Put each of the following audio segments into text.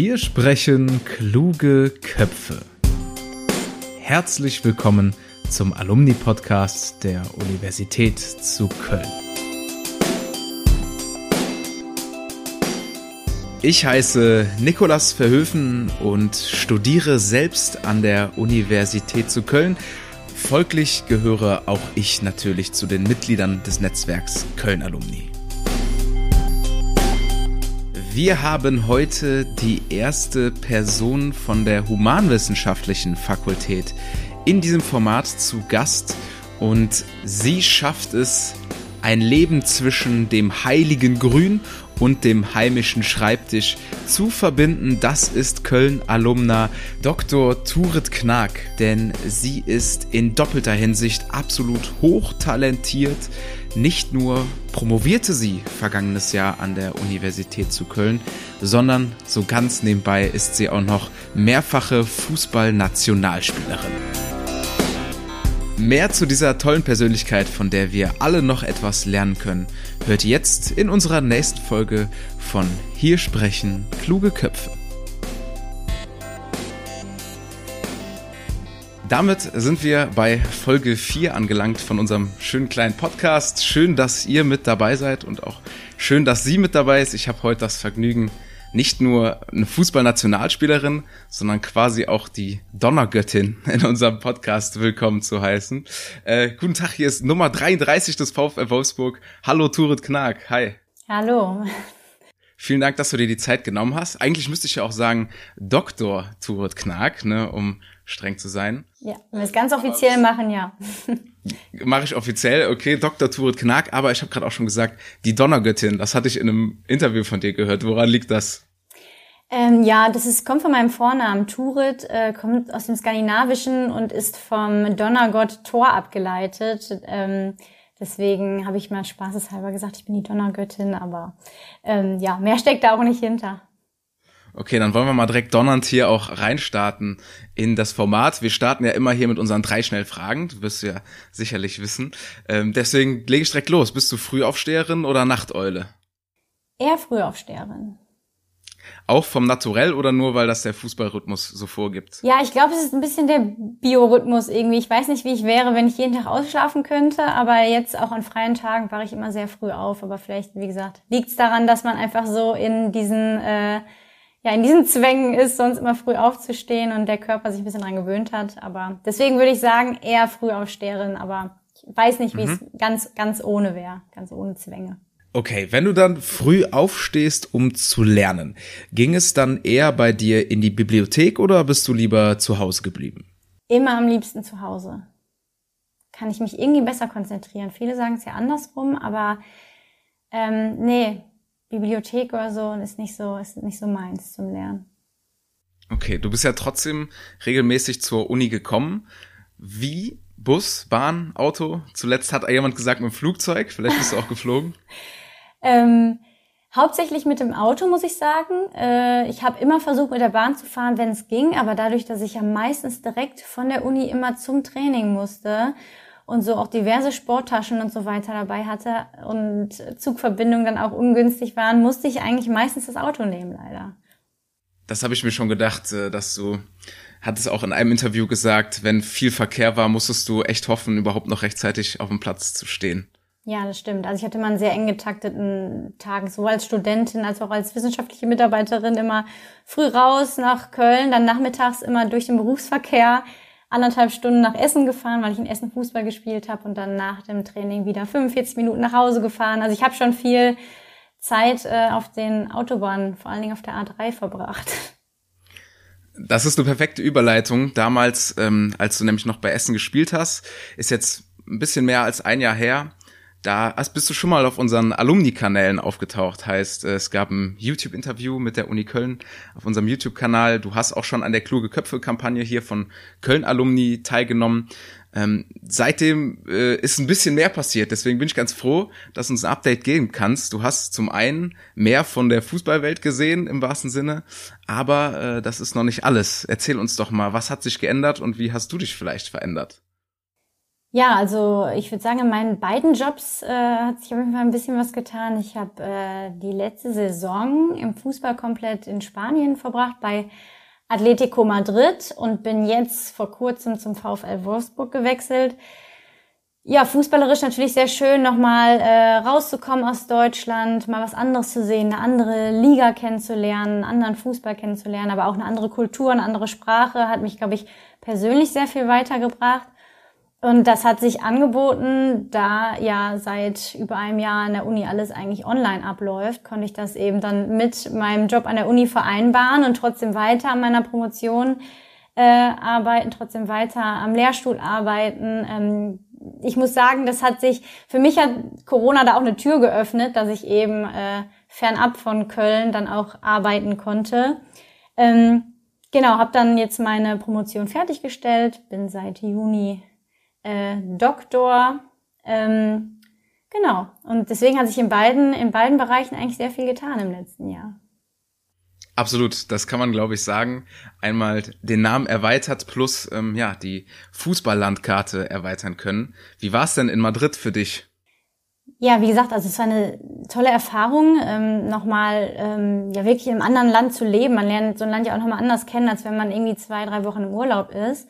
Hier sprechen kluge Köpfe. Herzlich willkommen zum Alumni-Podcast der Universität zu Köln. Ich heiße Nikolas Verhöfen und studiere selbst an der Universität zu Köln. Folglich gehöre auch ich natürlich zu den Mitgliedern des Netzwerks Köln Alumni. Wir haben heute die erste Person von der humanwissenschaftlichen Fakultät in diesem Format zu Gast. Und sie schafft es, ein Leben zwischen dem heiligen Grün und dem heimischen Schreibtisch zu verbinden. Das ist Köln-Alumna Dr. Turit Knack, denn sie ist in doppelter Hinsicht absolut hochtalentiert. Nicht nur promovierte sie vergangenes Jahr an der Universität zu Köln, sondern so ganz nebenbei ist sie auch noch mehrfache Fußballnationalspielerin. Mehr zu dieser tollen Persönlichkeit, von der wir alle noch etwas lernen können, hört jetzt in unserer nächsten Folge von Hier sprechen kluge Köpfe. Damit sind wir bei Folge 4 angelangt von unserem schönen kleinen Podcast. Schön, dass ihr mit dabei seid und auch schön, dass sie mit dabei ist. Ich habe heute das Vergnügen, nicht nur eine Fußballnationalspielerin, sondern quasi auch die Donnergöttin in unserem Podcast willkommen zu heißen. Äh, guten Tag, hier ist Nummer 33 des VfL Wolfsburg. Hallo Turit Knag, hi. Hallo. Vielen Dank, dass du dir die Zeit genommen hast. Eigentlich müsste ich ja auch sagen Dr. Turit Knag, ne, um streng zu sein. Ja, wenn wir es ganz offiziell machen, ja. Mache ich offiziell, okay, Dr. Turit Knack, aber ich habe gerade auch schon gesagt, die Donnergöttin, das hatte ich in einem Interview von dir gehört. Woran liegt das? Ähm, ja, das ist, kommt von meinem Vornamen. Turit äh, kommt aus dem Skandinavischen und ist vom Donnergott Thor abgeleitet. Ähm, deswegen habe ich mal spaßeshalber gesagt, ich bin die Donnergöttin, aber ähm, ja, mehr steckt da auch nicht hinter. Okay, dann wollen wir mal direkt donnernd hier auch reinstarten in das Format. Wir starten ja immer hier mit unseren drei Schnellfragen. Du wirst ja sicherlich wissen. Ähm, deswegen lege ich direkt los. Bist du Frühaufsteherin oder Nachteule? Eher Frühaufsteherin. Auch vom Naturell oder nur, weil das der Fußballrhythmus so vorgibt? Ja, ich glaube, es ist ein bisschen der Biorhythmus irgendwie. Ich weiß nicht, wie ich wäre, wenn ich jeden Tag ausschlafen könnte, aber jetzt auch an freien Tagen wache ich immer sehr früh auf. Aber vielleicht, wie gesagt, liegt es daran, dass man einfach so in diesen äh, ja in diesen Zwängen ist, sonst immer früh aufzustehen und der Körper sich ein bisschen dran gewöhnt hat. Aber deswegen würde ich sagen, eher Frühaufsteherin, aber ich weiß nicht, wie mhm. es ganz, ganz ohne wäre, ganz ohne Zwänge. Okay, wenn du dann früh aufstehst, um zu lernen, ging es dann eher bei dir in die Bibliothek oder bist du lieber zu Hause geblieben? Immer am liebsten zu Hause. Kann ich mich irgendwie besser konzentrieren. Viele sagen es ja andersrum, aber ähm, nee, Bibliothek oder so ist nicht so, ist nicht so meins zum Lernen. Okay, du bist ja trotzdem regelmäßig zur Uni gekommen. Wie? Bus, Bahn, Auto? Zuletzt hat jemand gesagt mit dem Flugzeug. Vielleicht bist du auch geflogen. ähm, hauptsächlich mit dem Auto, muss ich sagen. Äh, ich habe immer versucht, mit der Bahn zu fahren, wenn es ging. Aber dadurch, dass ich ja meistens direkt von der Uni immer zum Training musste und so auch diverse Sporttaschen und so weiter dabei hatte und Zugverbindungen dann auch ungünstig waren, musste ich eigentlich meistens das Auto nehmen, leider. Das habe ich mir schon gedacht, äh, dass du hattest auch in einem Interview gesagt, wenn viel Verkehr war, musstest du echt hoffen, überhaupt noch rechtzeitig auf dem Platz zu stehen. Ja, das stimmt. Also ich hatte immer einen sehr eng getakteten Tag, sowohl als Studentin als auch als wissenschaftliche Mitarbeiterin immer früh raus nach Köln, dann nachmittags immer durch den Berufsverkehr anderthalb Stunden nach Essen gefahren, weil ich in Essen Fußball gespielt habe und dann nach dem Training wieder 45 Minuten nach Hause gefahren. Also ich habe schon viel Zeit äh, auf den Autobahnen, vor allen Dingen auf der A3 verbracht. Das ist eine perfekte Überleitung. Damals, ähm, als du nämlich noch bei Essen gespielt hast, ist jetzt ein bisschen mehr als ein Jahr her. Da bist du schon mal auf unseren Alumni-Kanälen aufgetaucht. Heißt, es gab ein YouTube-Interview mit der Uni Köln auf unserem YouTube-Kanal. Du hast auch schon an der Kluge Köpfe-Kampagne hier von Köln-Alumni teilgenommen. Ähm, seitdem äh, ist ein bisschen mehr passiert. Deswegen bin ich ganz froh, dass du uns ein Update geben kannst. Du hast zum einen mehr von der Fußballwelt gesehen im wahrsten Sinne, aber äh, das ist noch nicht alles. Erzähl uns doch mal, was hat sich geändert und wie hast du dich vielleicht verändert? Ja, also ich würde sagen, in meinen beiden Jobs äh, hat sich auf jeden Fall ein bisschen was getan. Ich habe äh, die letzte Saison im Fußball komplett in Spanien verbracht bei Atletico Madrid und bin jetzt vor kurzem zum VfL Wolfsburg gewechselt. Ja, fußballerisch natürlich sehr schön, nochmal äh, rauszukommen aus Deutschland, mal was anderes zu sehen, eine andere Liga kennenzulernen, einen anderen Fußball kennenzulernen, aber auch eine andere Kultur, eine andere Sprache, hat mich, glaube ich, persönlich sehr viel weitergebracht. Und das hat sich angeboten, da ja seit über einem Jahr an der Uni alles eigentlich online abläuft, konnte ich das eben dann mit meinem Job an der Uni vereinbaren und trotzdem weiter an meiner Promotion äh, arbeiten, trotzdem weiter am Lehrstuhl arbeiten. Ähm, ich muss sagen, das hat sich, für mich hat Corona da auch eine Tür geöffnet, dass ich eben äh, fernab von Köln dann auch arbeiten konnte. Ähm, genau, habe dann jetzt meine Promotion fertiggestellt, bin seit Juni äh, Doktor. Ähm, genau. Und deswegen hat sich in beiden, in beiden Bereichen eigentlich sehr viel getan im letzten Jahr. Absolut, das kann man, glaube ich, sagen. Einmal den Namen erweitert plus ähm, ja die Fußballlandkarte erweitern können. Wie war es denn in Madrid für dich? Ja, wie gesagt, also es war eine tolle Erfahrung, ähm, nochmal ähm, ja wirklich einem anderen Land zu leben. Man lernt so ein Land ja auch nochmal anders kennen, als wenn man irgendwie zwei, drei Wochen im Urlaub ist.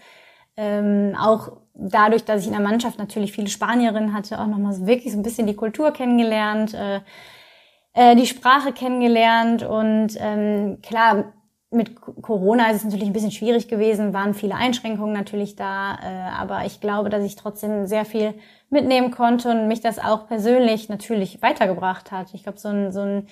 Ähm, auch dadurch, dass ich in der Mannschaft natürlich viele Spanierinnen hatte, auch nochmal so wirklich so ein bisschen die Kultur kennengelernt, äh, äh, die Sprache kennengelernt und ähm, klar, mit Corona ist es natürlich ein bisschen schwierig gewesen, waren viele Einschränkungen natürlich da, äh, aber ich glaube, dass ich trotzdem sehr viel mitnehmen konnte und mich das auch persönlich natürlich weitergebracht hat. Ich glaube, so ein, so ein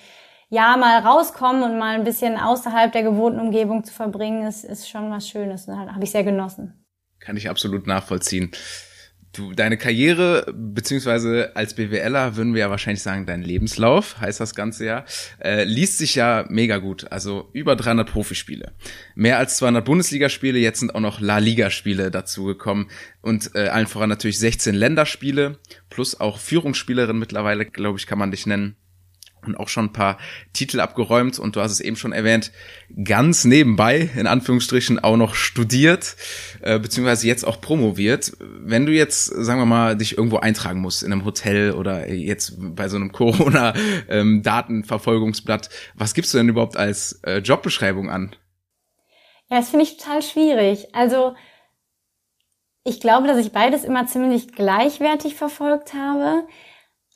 Jahr mal rauskommen und mal ein bisschen außerhalb der gewohnten Umgebung zu verbringen, ist, ist schon was Schönes. Und habe ich sehr genossen. Kann ich absolut nachvollziehen. Du, deine Karriere, beziehungsweise als BWLer würden wir ja wahrscheinlich sagen, dein Lebenslauf, heißt das Ganze ja, äh, liest sich ja mega gut. Also über 300 Profispiele. Mehr als 200 Bundesligaspiele, jetzt sind auch noch La Liga-Spiele dazugekommen. Und äh, allen voran natürlich 16 Länderspiele, plus auch Führungsspielerin mittlerweile, glaube ich, kann man dich nennen und auch schon ein paar Titel abgeräumt und du hast es eben schon erwähnt, ganz nebenbei, in Anführungsstrichen, auch noch studiert, äh, beziehungsweise jetzt auch promoviert. Wenn du jetzt, sagen wir mal, dich irgendwo eintragen musst, in einem Hotel oder jetzt bei so einem Corona-Datenverfolgungsblatt, ähm, was gibst du denn überhaupt als äh, Jobbeschreibung an? Ja, das finde ich total schwierig. Also ich glaube, dass ich beides immer ziemlich gleichwertig verfolgt habe.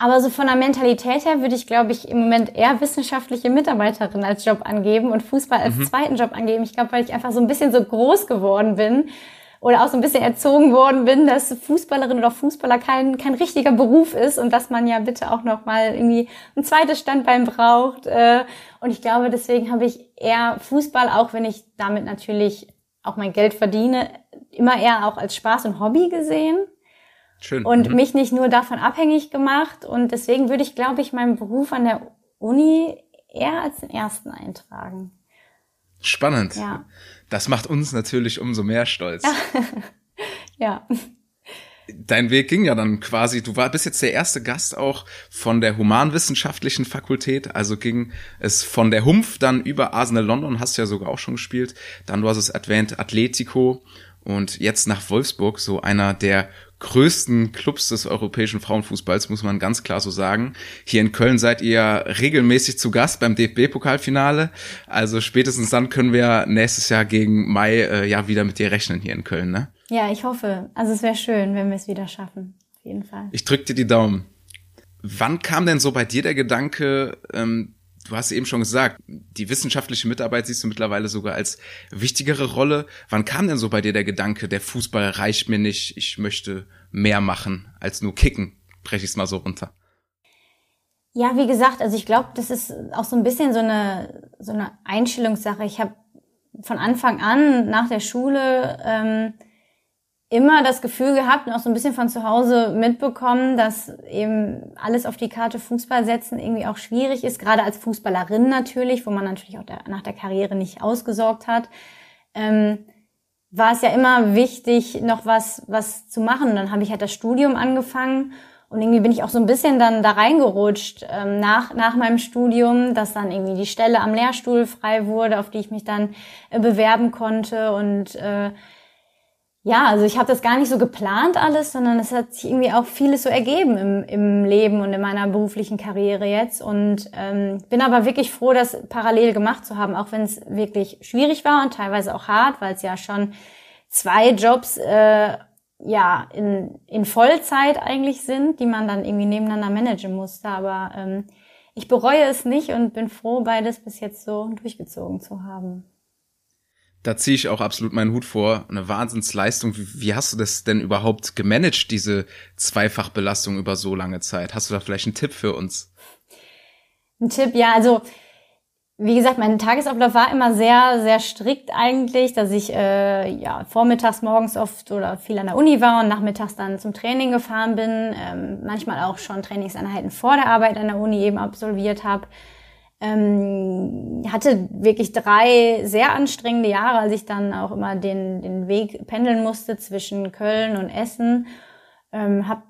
Aber so von der Mentalität her würde ich, glaube ich, im Moment eher wissenschaftliche Mitarbeiterin als Job angeben und Fußball als mhm. zweiten Job angeben. Ich glaube, weil ich einfach so ein bisschen so groß geworden bin oder auch so ein bisschen erzogen worden bin, dass Fußballerin oder Fußballer kein, kein richtiger Beruf ist und dass man ja bitte auch noch mal irgendwie ein zweites Standbein braucht. Äh, und ich glaube, deswegen habe ich eher Fußball, auch wenn ich damit natürlich auch mein Geld verdiene, immer eher auch als Spaß und Hobby gesehen. Schön. Und mhm. mich nicht nur davon abhängig gemacht. Und deswegen würde ich, glaube ich, meinen Beruf an der Uni eher als den ersten eintragen. Spannend. Ja. Das macht uns natürlich umso mehr stolz. ja. Dein Weg ging ja dann quasi, du war, bist jetzt der erste Gast auch von der Humanwissenschaftlichen Fakultät, also ging es von der Humpf dann über Arsenal London, hast du ja sogar auch schon gespielt, dann du hast es erwähnt, Atletico und jetzt nach Wolfsburg, so einer der größten Clubs des europäischen Frauenfußballs, muss man ganz klar so sagen. Hier in Köln seid ihr regelmäßig zu Gast beim DFB-Pokalfinale. Also spätestens dann können wir nächstes Jahr gegen Mai äh, ja wieder mit dir rechnen hier in Köln, ne? Ja, ich hoffe. Also es wäre schön, wenn wir es wieder schaffen. Auf jeden Fall. Ich drück dir die Daumen. Wann kam denn so bei dir der Gedanke, ähm, du hast eben schon gesagt, die wissenschaftliche Mitarbeit siehst du mittlerweile sogar als wichtigere Rolle. Wann kam denn so bei dir der Gedanke, der Fußball reicht mir nicht, ich möchte mehr machen als nur kicken? Breche ich es mal so runter. Ja, wie gesagt, also ich glaube, das ist auch so ein bisschen so eine, so eine Einstellungssache. Ich habe von Anfang an nach der Schule ähm, immer das Gefühl gehabt und auch so ein bisschen von zu Hause mitbekommen, dass eben alles auf die Karte Fußball setzen irgendwie auch schwierig ist, gerade als Fußballerin natürlich, wo man natürlich auch nach der Karriere nicht ausgesorgt hat. Ähm, war es ja immer wichtig, noch was, was zu machen. Und dann habe ich halt das Studium angefangen und irgendwie bin ich auch so ein bisschen dann da reingerutscht ähm, nach, nach meinem Studium, dass dann irgendwie die Stelle am Lehrstuhl frei wurde, auf die ich mich dann äh, bewerben konnte und äh, Ja, also ich habe das gar nicht so geplant alles, sondern es hat sich irgendwie auch vieles so ergeben im, im Leben und in meiner beruflichen Karriere jetzt. Und ähm, bin aber wirklich froh, das parallel gemacht zu haben, auch wenn es wirklich schwierig war und teilweise auch hart, weil es ja schon zwei Jobs äh, ja in, in Vollzeit eigentlich sind, die man dann irgendwie nebeneinander managen musste. Aber ähm, ich bereue es nicht und bin froh, beides bis jetzt so durchgezogen zu haben da ziehe ich auch absolut meinen Hut vor. Eine Wahnsinnsleistung. Wie, wie, hast du das denn überhaupt gemanagt, diese Zweifachbelastung über so lange Zeit? Hast du da vielleicht einen Tipp für uns? Ein Tipp, ja, also wie gesagt, mein Tagesablauf war immer sehr, sehr strikt eigentlich, dass ich äh, ja vormittags morgens oft oder viel an der Uni war und nachmittags dann zum Training gefahren bin, ähm, manchmal auch schon Trainingseinheiten vor der Arbeit an der Uni eben absolviert habe ähm, hatte wirklich drei sehr anstrengende Jahre, als ich dann auch immer den, den Weg pendeln musste zwischen Köln und Essen. Ähm, hab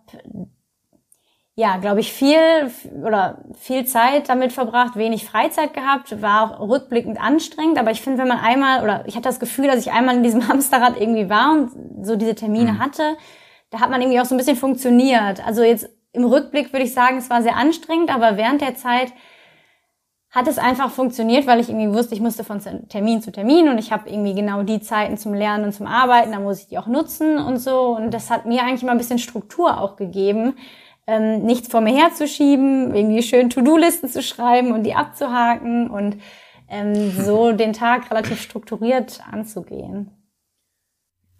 ja, glaube ich, viel oder viel Zeit damit verbracht, wenig Freizeit gehabt, war auch rückblickend anstrengend. Aber ich finde, wenn man einmal oder ich hatte das Gefühl, dass ich einmal in diesem Hamsterrad irgendwie war und so diese Termine mhm. hatte, da hat man irgendwie auch so ein bisschen funktioniert. Also jetzt im Rückblick würde ich sagen, es war sehr anstrengend, aber während der Zeit hat es einfach funktioniert, weil ich irgendwie wusste, ich musste von Termin zu Termin und ich habe irgendwie genau die Zeiten zum Lernen und zum Arbeiten, da muss ich die auch nutzen und so. Und das hat mir eigentlich mal ein bisschen Struktur auch gegeben, ähm, nichts vor mir herzuschieben, irgendwie schön To-Do-Listen zu schreiben und die abzuhaken und ähm, so den Tag relativ strukturiert anzugehen.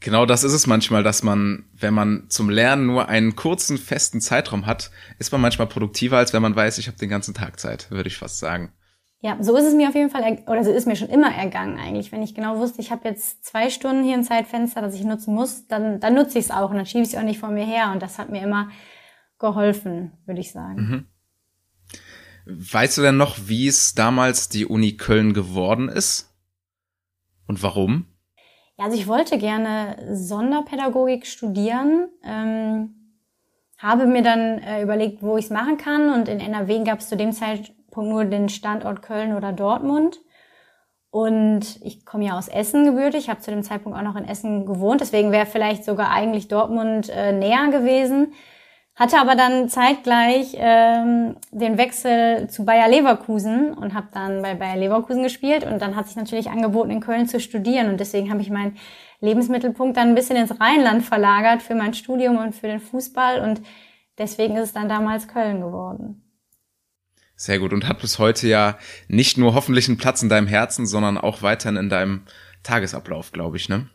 Genau das ist es manchmal, dass man, wenn man zum Lernen nur einen kurzen, festen Zeitraum hat, ist man manchmal produktiver, als wenn man weiß, ich habe den ganzen Tag Zeit, würde ich fast sagen. Ja, so ist es mir auf jeden Fall, oder so ist mir schon immer ergangen eigentlich. Wenn ich genau wusste, ich habe jetzt zwei Stunden hier ein Zeitfenster, das ich nutzen muss, dann, dann nutze ich es auch und dann schiebe ich es auch nicht vor mir her. Und das hat mir immer geholfen, würde ich sagen. Mhm. Weißt du denn noch, wie es damals die Uni Köln geworden ist? Und warum? Ja, also ich wollte gerne Sonderpädagogik studieren. Ähm, habe mir dann äh, überlegt, wo ich es machen kann. Und in NRW gab es zu dem Zeitpunkt Punkt nur den Standort Köln oder Dortmund. Und ich komme ja aus Essen gebürtig, habe zu dem Zeitpunkt auch noch in Essen gewohnt, deswegen wäre vielleicht sogar eigentlich Dortmund äh, näher gewesen. Hatte aber dann zeitgleich ähm, den Wechsel zu Bayer Leverkusen und habe dann bei Bayer Leverkusen gespielt und dann hat sich natürlich angeboten, in Köln zu studieren und deswegen habe ich meinen Lebensmittelpunkt dann ein bisschen ins Rheinland verlagert für mein Studium und für den Fußball und deswegen ist es dann damals Köln geworden. Sehr gut. Und hat bis heute ja nicht nur hoffentlich einen Platz in deinem Herzen, sondern auch weiterhin in deinem Tagesablauf, glaube ich, ne?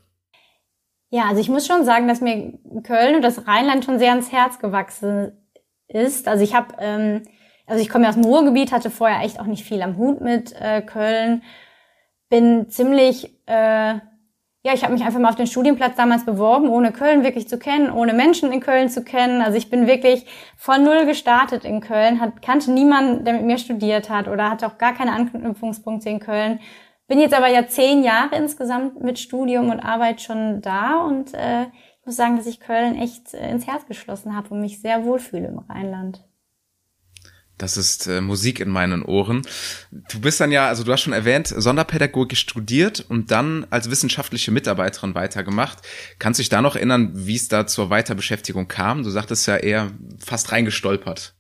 Ja, also ich muss schon sagen, dass mir Köln und das Rheinland schon sehr ans Herz gewachsen ist. Also ich habe, ähm, also ich komme ja aus dem Ruhrgebiet, hatte vorher echt auch nicht viel am Hut mit äh, Köln, bin ziemlich äh, ja, ich habe mich einfach mal auf den Studienplatz damals beworben, ohne Köln wirklich zu kennen, ohne Menschen in Köln zu kennen. Also ich bin wirklich von null gestartet in Köln, hat, kannte niemanden, der mit mir studiert hat oder hatte auch gar keine Anknüpfungspunkte in Köln. Bin jetzt aber ja zehn Jahre insgesamt mit Studium und Arbeit schon da und äh, ich muss sagen, dass ich Köln echt äh, ins Herz geschlossen habe und mich sehr wohlfühle im Rheinland. Das ist äh, Musik in meinen Ohren. Du bist dann ja, also du hast schon erwähnt, Sonderpädagogik studiert und dann als wissenschaftliche Mitarbeiterin weitergemacht. Kannst du dich da noch erinnern, wie es da zur Weiterbeschäftigung kam? Du sagtest ja eher fast reingestolpert.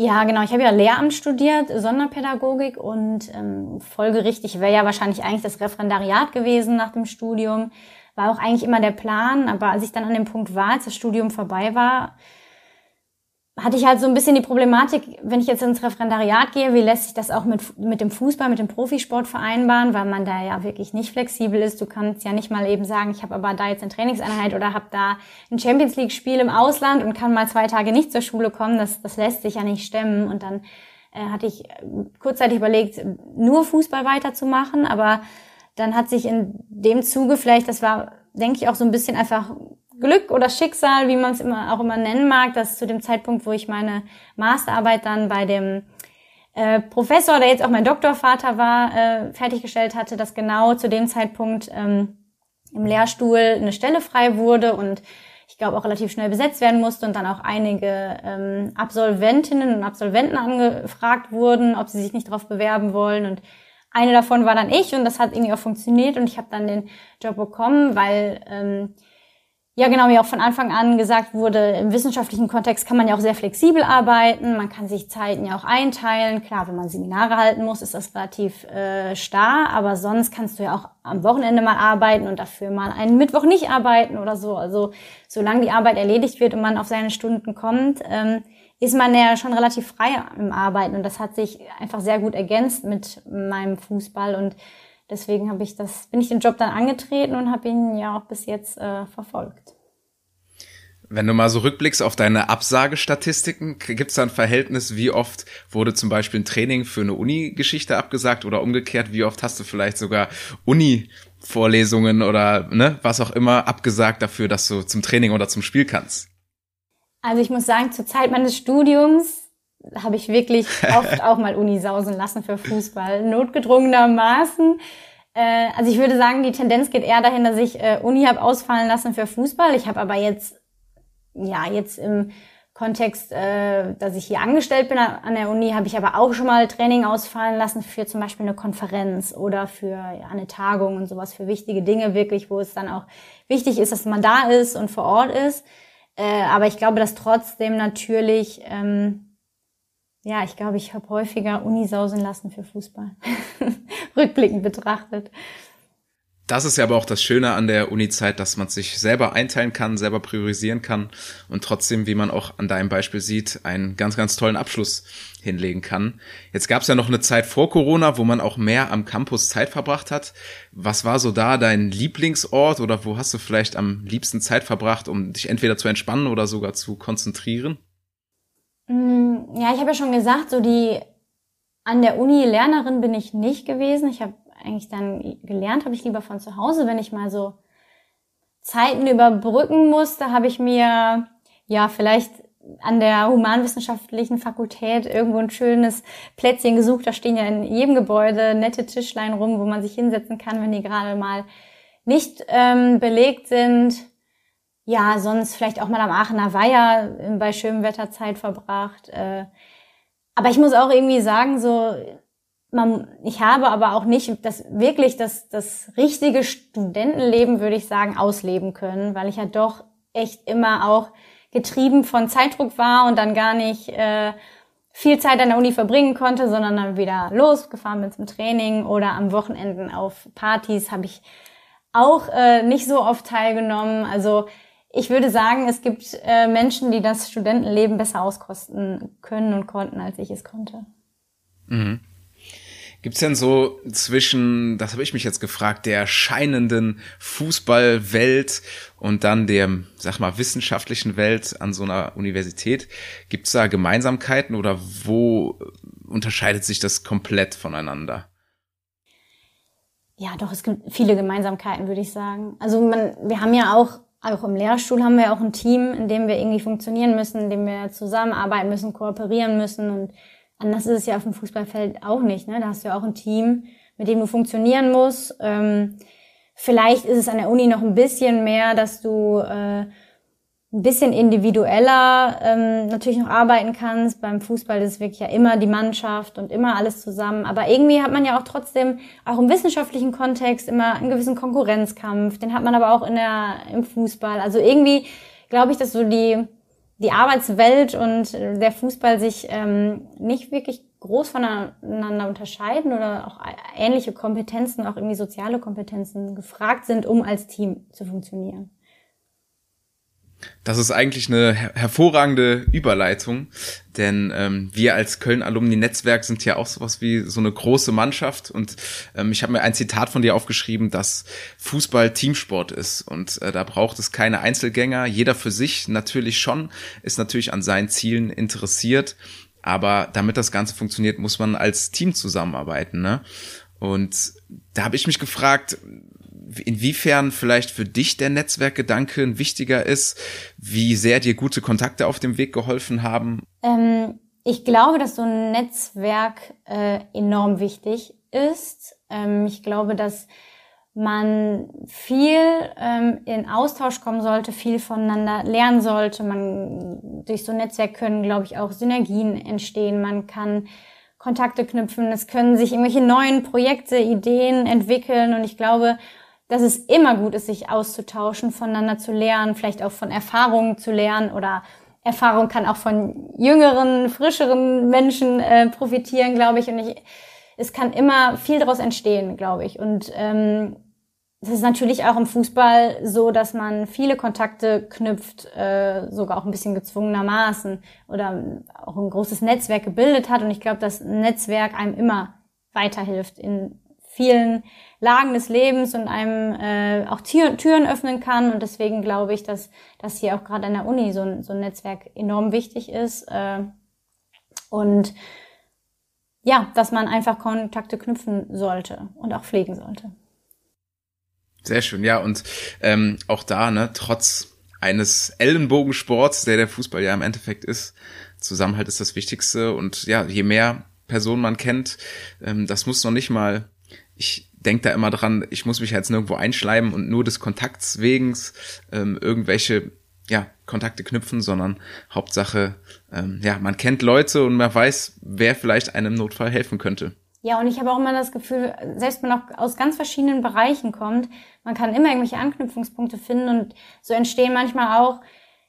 Ja, genau. Ich habe ja Lehramt studiert, Sonderpädagogik und ähm, folgerichtig wäre ja wahrscheinlich eigentlich das Referendariat gewesen nach dem Studium. War auch eigentlich immer der Plan, aber als ich dann an dem Punkt war, als das Studium vorbei war, hatte ich halt so ein bisschen die Problematik, wenn ich jetzt ins Referendariat gehe, wie lässt sich das auch mit, mit dem Fußball, mit dem Profisport vereinbaren, weil man da ja wirklich nicht flexibel ist. Du kannst ja nicht mal eben sagen, ich habe aber da jetzt eine Trainingseinheit oder habe da ein Champions League-Spiel im Ausland und kann mal zwei Tage nicht zur Schule kommen. Das, das lässt sich ja nicht stemmen. Und dann äh, hatte ich kurzzeitig überlegt, nur Fußball weiterzumachen, aber dann hat sich in dem Zuge vielleicht, das war, denke ich, auch so ein bisschen einfach Glück oder Schicksal, wie man es immer auch immer nennen mag, dass zu dem Zeitpunkt, wo ich meine Masterarbeit dann bei dem äh, Professor, der jetzt auch mein Doktorvater war, äh, fertiggestellt hatte, dass genau zu dem Zeitpunkt ähm, im Lehrstuhl eine Stelle frei wurde und ich glaube auch relativ schnell besetzt werden musste und dann auch einige ähm, Absolventinnen und Absolventen angefragt wurden, ob sie sich nicht darauf bewerben wollen. Und eine davon war dann ich und das hat irgendwie auch funktioniert und ich habe dann den Job bekommen, weil ähm, ja, genau, wie auch von Anfang an gesagt wurde, im wissenschaftlichen Kontext kann man ja auch sehr flexibel arbeiten. Man kann sich Zeiten ja auch einteilen. Klar, wenn man Seminare halten muss, ist das relativ äh, starr, aber sonst kannst du ja auch am Wochenende mal arbeiten und dafür mal einen Mittwoch nicht arbeiten oder so. Also solange die Arbeit erledigt wird und man auf seine Stunden kommt, ähm, ist man ja schon relativ frei im Arbeiten und das hat sich einfach sehr gut ergänzt mit meinem Fußball und deswegen habe ich das, bin ich den Job dann angetreten und habe ihn ja auch bis jetzt äh, verfolgt. Wenn du mal so rückblickst auf deine Absagestatistiken, gibt es da ein Verhältnis, wie oft wurde zum Beispiel ein Training für eine Uni-Geschichte abgesagt oder umgekehrt, wie oft hast du vielleicht sogar Uni-Vorlesungen oder ne, was auch immer abgesagt dafür, dass du zum Training oder zum Spiel kannst? Also ich muss sagen, zur Zeit meines Studiums habe ich wirklich oft auch mal Uni sausen lassen für Fußball, notgedrungenermaßen. Äh, also ich würde sagen, die Tendenz geht eher dahin, dass ich äh, Uni habe ausfallen lassen für Fußball. Ich habe aber jetzt, ja, jetzt im Kontext, äh, dass ich hier angestellt bin an der Uni, habe ich aber auch schon mal Training ausfallen lassen für zum Beispiel eine Konferenz oder für ja, eine Tagung und sowas, für wichtige Dinge wirklich, wo es dann auch wichtig ist, dass man da ist und vor Ort ist. Äh, aber ich glaube, dass trotzdem natürlich ähm, ja, ich glaube, ich habe häufiger Uni sausen lassen für Fußball. Rückblickend betrachtet. Das ist ja aber auch das Schöne an der Uni-Zeit, dass man sich selber einteilen kann, selber priorisieren kann und trotzdem, wie man auch an deinem Beispiel sieht, einen ganz, ganz tollen Abschluss hinlegen kann. Jetzt gab es ja noch eine Zeit vor Corona, wo man auch mehr am Campus Zeit verbracht hat. Was war so da dein Lieblingsort oder wo hast du vielleicht am liebsten Zeit verbracht, um dich entweder zu entspannen oder sogar zu konzentrieren? Mm, ja, ich habe ja schon gesagt, so die an der Uni Lernerin bin ich nicht gewesen. Ich habe eigentlich dann gelernt, habe ich lieber von zu Hause, wenn ich mal so Zeiten überbrücken musste, habe ich mir ja vielleicht an der humanwissenschaftlichen Fakultät irgendwo ein schönes Plätzchen gesucht. Da stehen ja in jedem Gebäude nette Tischlein rum, wo man sich hinsetzen kann, wenn die gerade mal nicht ähm, belegt sind ja, sonst vielleicht auch mal am Aachener Weiher bei schönem Wetter Zeit verbracht. Äh. Aber ich muss auch irgendwie sagen, so, man, ich habe aber auch nicht das wirklich das, das richtige Studentenleben, würde ich sagen, ausleben können, weil ich ja doch echt immer auch getrieben von Zeitdruck war und dann gar nicht äh, viel Zeit an der Uni verbringen konnte, sondern dann wieder losgefahren bin zum Training oder am Wochenenden auf Partys habe ich auch äh, nicht so oft teilgenommen. Also ich würde sagen, es gibt äh, Menschen, die das Studentenleben besser auskosten können und konnten, als ich es konnte. Mhm. Gibt es denn so zwischen, das habe ich mich jetzt gefragt, der scheinenden Fußballwelt und dann der, sag mal, wissenschaftlichen Welt an so einer Universität, gibt es da Gemeinsamkeiten oder wo unterscheidet sich das komplett voneinander? Ja, doch, es gibt viele Gemeinsamkeiten, würde ich sagen. Also man, wir haben ja auch auch im Lehrstuhl haben wir auch ein Team, in dem wir irgendwie funktionieren müssen, in dem wir zusammenarbeiten müssen, kooperieren müssen. Und anders ist es ja auf dem Fußballfeld auch nicht. Ne? Da hast du ja auch ein Team, mit dem du funktionieren musst. Ähm, vielleicht ist es an der Uni noch ein bisschen mehr, dass du äh, ein bisschen individueller ähm, natürlich noch arbeiten kannst. Beim Fußball ist es wirklich ja immer die Mannschaft und immer alles zusammen. Aber irgendwie hat man ja auch trotzdem, auch im wissenschaftlichen Kontext, immer einen gewissen Konkurrenzkampf. Den hat man aber auch in der, im Fußball. Also irgendwie glaube ich, dass so die, die Arbeitswelt und der Fußball sich ähm, nicht wirklich groß voneinander unterscheiden oder auch ähnliche Kompetenzen, auch irgendwie soziale Kompetenzen gefragt sind, um als Team zu funktionieren. Das ist eigentlich eine her hervorragende Überleitung, denn ähm, wir als Köln-Alumni-Netzwerk sind ja auch sowas wie so eine große Mannschaft und ähm, ich habe mir ein Zitat von dir aufgeschrieben, dass Fußball Teamsport ist und äh, da braucht es keine Einzelgänger, jeder für sich natürlich schon, ist natürlich an seinen Zielen interessiert, aber damit das Ganze funktioniert, muss man als Team zusammenarbeiten. Ne? Und da habe ich mich gefragt, inwiefern vielleicht für dich der Netzwerkgedanke ein wichtiger ist, wie sehr dir gute Kontakte auf dem Weg geholfen haben? Ähm, ich glaube, dass so ein Netzwerk äh, enorm wichtig ist. Ähm, ich glaube, dass man viel ähm, in Austausch kommen sollte, viel voneinander lernen sollte. Man durch so ein Netzwerk können, glaube ich, auch Synergien entstehen. Man kann Kontakte knüpfen. Es können sich irgendwelche neuen Projekte, Ideen entwickeln. Und ich glaube, dass es immer gut ist, sich auszutauschen, voneinander zu lernen, vielleicht auch von Erfahrungen zu lernen oder Erfahrung kann auch von jüngeren, frischeren Menschen äh, profitieren, glaube ich. Und ich, es kann immer viel daraus entstehen, glaube ich. Und ähm, es ist natürlich auch im Fußball so, dass man viele Kontakte knüpft, äh, sogar auch ein bisschen gezwungenermaßen oder auch ein großes Netzwerk gebildet hat. Und ich glaube, ein Netzwerk einem immer weiterhilft in vielen Lagen des Lebens und einem äh, auch Tür, Türen öffnen kann. Und deswegen glaube ich, dass, dass hier auch gerade an der Uni so ein, so ein Netzwerk enorm wichtig ist. Äh, und ja, dass man einfach Kontakte knüpfen sollte und auch pflegen sollte. Sehr schön, ja. Und ähm, auch da, ne, trotz eines Ellenbogensports, der der Fußball ja im Endeffekt ist, Zusammenhalt ist das Wichtigste. Und ja, je mehr Personen man kennt, ähm, das muss noch nicht mal, ich denke da immer dran, ich muss mich jetzt nirgendwo einschleimen und nur des Kontakts wegen ähm, irgendwelche ja, Kontakte knüpfen, sondern Hauptsache, ähm, ja, man kennt Leute und man weiß, wer vielleicht einem Notfall helfen könnte. Ja, und ich habe auch immer das Gefühl, selbst wenn man auch aus ganz verschiedenen Bereichen kommt, man kann immer irgendwelche Anknüpfungspunkte finden und so entstehen manchmal auch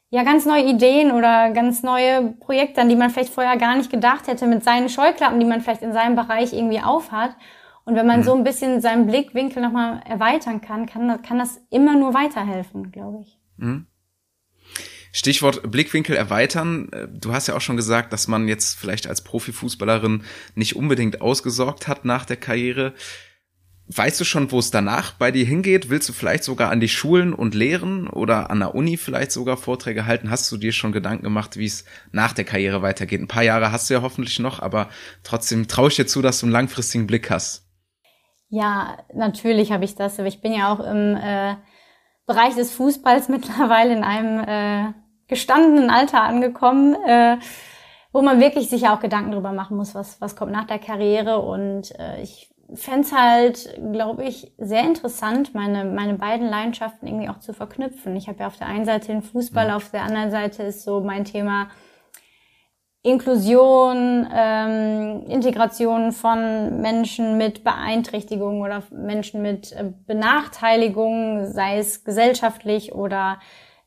ja ganz neue Ideen oder ganz neue Projekte, an die man vielleicht vorher gar nicht gedacht hätte, mit seinen Scheuklappen, die man vielleicht in seinem Bereich irgendwie aufhat. Und wenn man mhm. so ein bisschen seinen Blickwinkel nochmal erweitern kann, kann, kann das immer nur weiterhelfen, glaube ich. Mhm. Stichwort Blickwinkel erweitern. Du hast ja auch schon gesagt, dass man jetzt vielleicht als Profifußballerin nicht unbedingt ausgesorgt hat nach der Karriere. Weißt du schon, wo es danach bei dir hingeht? Willst du vielleicht sogar an die Schulen und lehren oder an der Uni vielleicht sogar Vorträge halten? Hast du dir schon Gedanken gemacht, wie es nach der Karriere weitergeht? Ein paar Jahre hast du ja hoffentlich noch, aber trotzdem traue ich dir zu, dass du einen langfristigen Blick hast. Ja, natürlich habe ich das, aber ich bin ja auch im äh, Bereich des Fußballs mittlerweile in einem äh, gestandenen Alter angekommen, äh, wo man wirklich sich auch Gedanken darüber machen muss, was, was kommt nach der Karriere. Und äh, ich fände es halt, glaube ich, sehr interessant, meine, meine beiden Leidenschaften irgendwie auch zu verknüpfen. Ich habe ja auf der einen Seite den Fußball, mhm. auf der anderen Seite ist so mein Thema Inklusion, ähm, Integration von Menschen mit Beeinträchtigungen oder Menschen mit äh, Benachteiligungen, sei es gesellschaftlich oder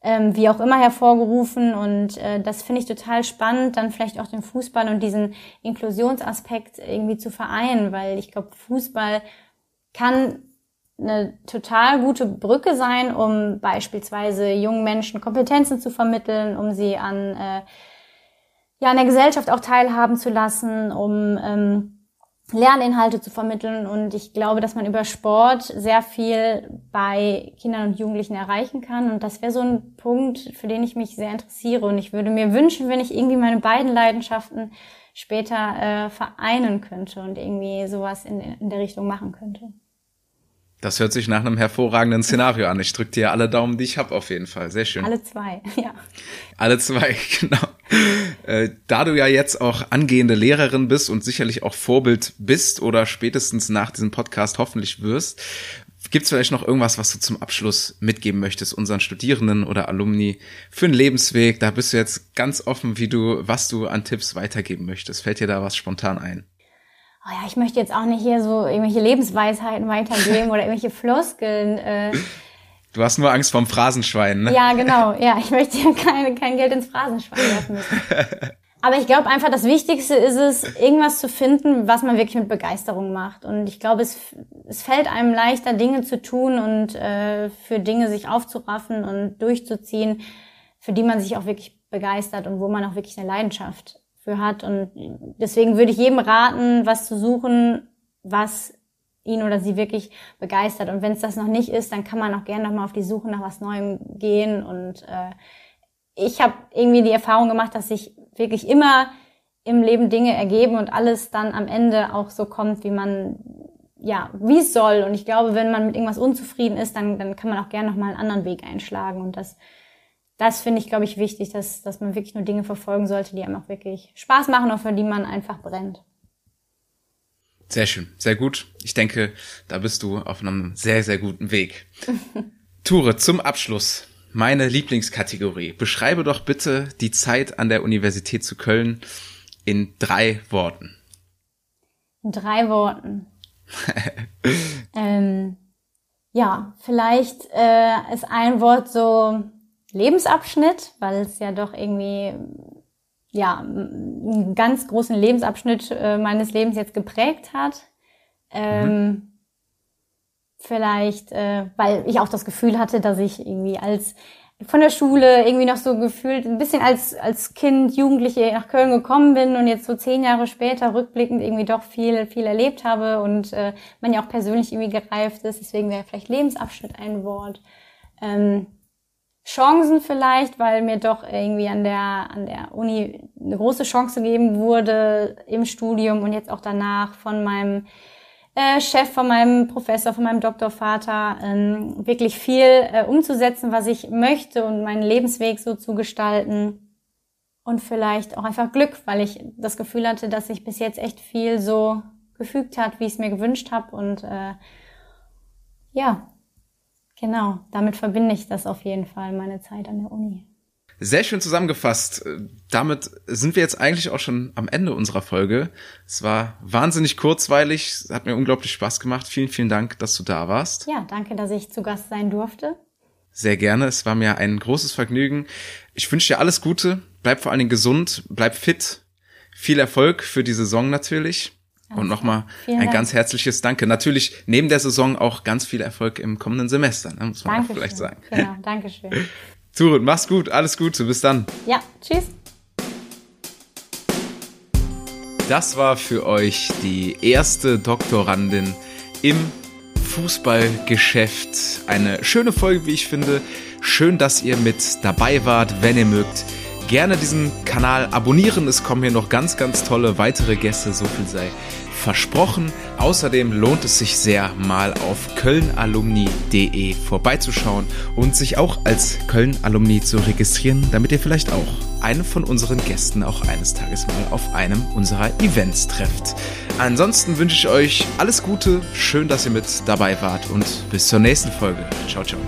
ähm, wie auch immer hervorgerufen. Und äh, das finde ich total spannend, dann vielleicht auch den Fußball und diesen Inklusionsaspekt irgendwie zu vereinen, weil ich glaube, Fußball kann eine total gute Brücke sein, um beispielsweise jungen Menschen Kompetenzen zu vermitteln, um sie an äh, ja, an der Gesellschaft auch teilhaben zu lassen, um ähm, Lerninhalte zu vermitteln. Und ich glaube, dass man über Sport sehr viel bei Kindern und Jugendlichen erreichen kann. Und das wäre so ein Punkt, für den ich mich sehr interessiere. Und ich würde mir wünschen, wenn ich irgendwie meine beiden Leidenschaften später äh, vereinen könnte und irgendwie sowas in, in der Richtung machen könnte. Das hört sich nach einem hervorragenden Szenario an. Ich drücke dir alle Daumen, die ich habe, auf jeden Fall. Sehr schön. Alle zwei, ja. Alle zwei, genau. Äh, da du ja jetzt auch angehende Lehrerin bist und sicherlich auch Vorbild bist oder spätestens nach diesem Podcast hoffentlich wirst, Gibt es vielleicht noch irgendwas, was du zum Abschluss mitgeben möchtest, unseren Studierenden oder Alumni für einen Lebensweg? Da bist du jetzt ganz offen, wie du, was du an Tipps weitergeben möchtest. Fällt dir da was spontan ein? Oh ja, ich möchte jetzt auch nicht hier so irgendwelche Lebensweisheiten weitergeben oder irgendwelche Floskeln. Äh. Du hast nur Angst vorm Phrasenschwein, ne? Ja, genau. Ja, ich möchte hier kein, kein Geld ins Phrasenschwein werfen müssen. Aber ich glaube einfach, das Wichtigste ist es, irgendwas zu finden, was man wirklich mit Begeisterung macht. Und ich glaube, es, es fällt einem leichter, Dinge zu tun und äh, für Dinge sich aufzuraffen und durchzuziehen, für die man sich auch wirklich begeistert und wo man auch wirklich eine Leidenschaft für hat. Und deswegen würde ich jedem raten, was zu suchen, was ihn oder sie wirklich begeistert. Und wenn es das noch nicht ist, dann kann man auch gerne nochmal auf die Suche nach was Neuem gehen. Und äh, ich habe irgendwie die Erfahrung gemacht, dass sich wirklich immer im Leben Dinge ergeben und alles dann am Ende auch so kommt, wie man ja, wie es soll. Und ich glaube, wenn man mit irgendwas unzufrieden ist, dann, dann kann man auch gerne nochmal einen anderen Weg einschlagen. Und das das finde ich, glaube ich, wichtig, dass, dass man wirklich nur Dinge verfolgen sollte, die einem auch wirklich Spaß machen und für die man einfach brennt. Sehr schön, sehr gut. Ich denke, da bist du auf einem sehr, sehr guten Weg. Ture, zum Abschluss. Meine Lieblingskategorie. Beschreibe doch bitte die Zeit an der Universität zu Köln in drei Worten. In drei Worten. ähm, ja, vielleicht äh, ist ein Wort so Lebensabschnitt, weil es ja doch irgendwie ja einen ganz großen Lebensabschnitt äh, meines Lebens jetzt geprägt hat. Ähm, mhm. Vielleicht, äh, weil ich auch das Gefühl hatte, dass ich irgendwie als von der Schule irgendwie noch so gefühlt ein bisschen als als Kind, Jugendliche nach Köln gekommen bin und jetzt so zehn Jahre später rückblickend irgendwie doch viel viel erlebt habe und äh, man ja auch persönlich irgendwie gereift ist. Deswegen wäre vielleicht Lebensabschnitt ein Wort. Ähm, Chancen vielleicht, weil mir doch irgendwie an der, an der Uni eine große Chance gegeben wurde im Studium und jetzt auch danach von meinem äh, Chef, von meinem Professor, von meinem Doktorvater, ähm, wirklich viel äh, umzusetzen, was ich möchte und meinen Lebensweg so zu gestalten. Und vielleicht auch einfach Glück, weil ich das Gefühl hatte, dass sich bis jetzt echt viel so gefügt hat, wie ich es mir gewünscht habe. Und äh, ja, Genau, damit verbinde ich das auf jeden Fall, meine Zeit an der Uni. Sehr schön zusammengefasst. Damit sind wir jetzt eigentlich auch schon am Ende unserer Folge. Es war wahnsinnig kurzweilig, hat mir unglaublich Spaß gemacht. Vielen, vielen Dank, dass du da warst. Ja, danke, dass ich zu Gast sein durfte. Sehr gerne. Es war mir ein großes Vergnügen. Ich wünsche dir alles Gute. Bleib vor allen Dingen gesund, bleib fit. Viel Erfolg für die Saison natürlich. Und nochmal ein ganz herzliches Danke. Natürlich neben der Saison auch ganz viel Erfolg im kommenden Semester, ne, muss man Dankeschön. auch vielleicht sagen. Genau, Dankeschön. Turut, mach's gut, alles Gute, bis dann. Ja, tschüss. Das war für euch die erste Doktorandin im Fußballgeschäft. Eine schöne Folge, wie ich finde. Schön, dass ihr mit dabei wart, wenn ihr mögt gerne diesen Kanal abonnieren. Es kommen hier noch ganz, ganz tolle weitere Gäste, so viel sei versprochen. Außerdem lohnt es sich sehr, mal auf kölnalumni.de vorbeizuschauen und sich auch als Köln-Alumni zu registrieren, damit ihr vielleicht auch einen von unseren Gästen auch eines Tages mal auf einem unserer Events trefft. Ansonsten wünsche ich euch alles Gute, schön, dass ihr mit dabei wart und bis zur nächsten Folge. Ciao, ciao.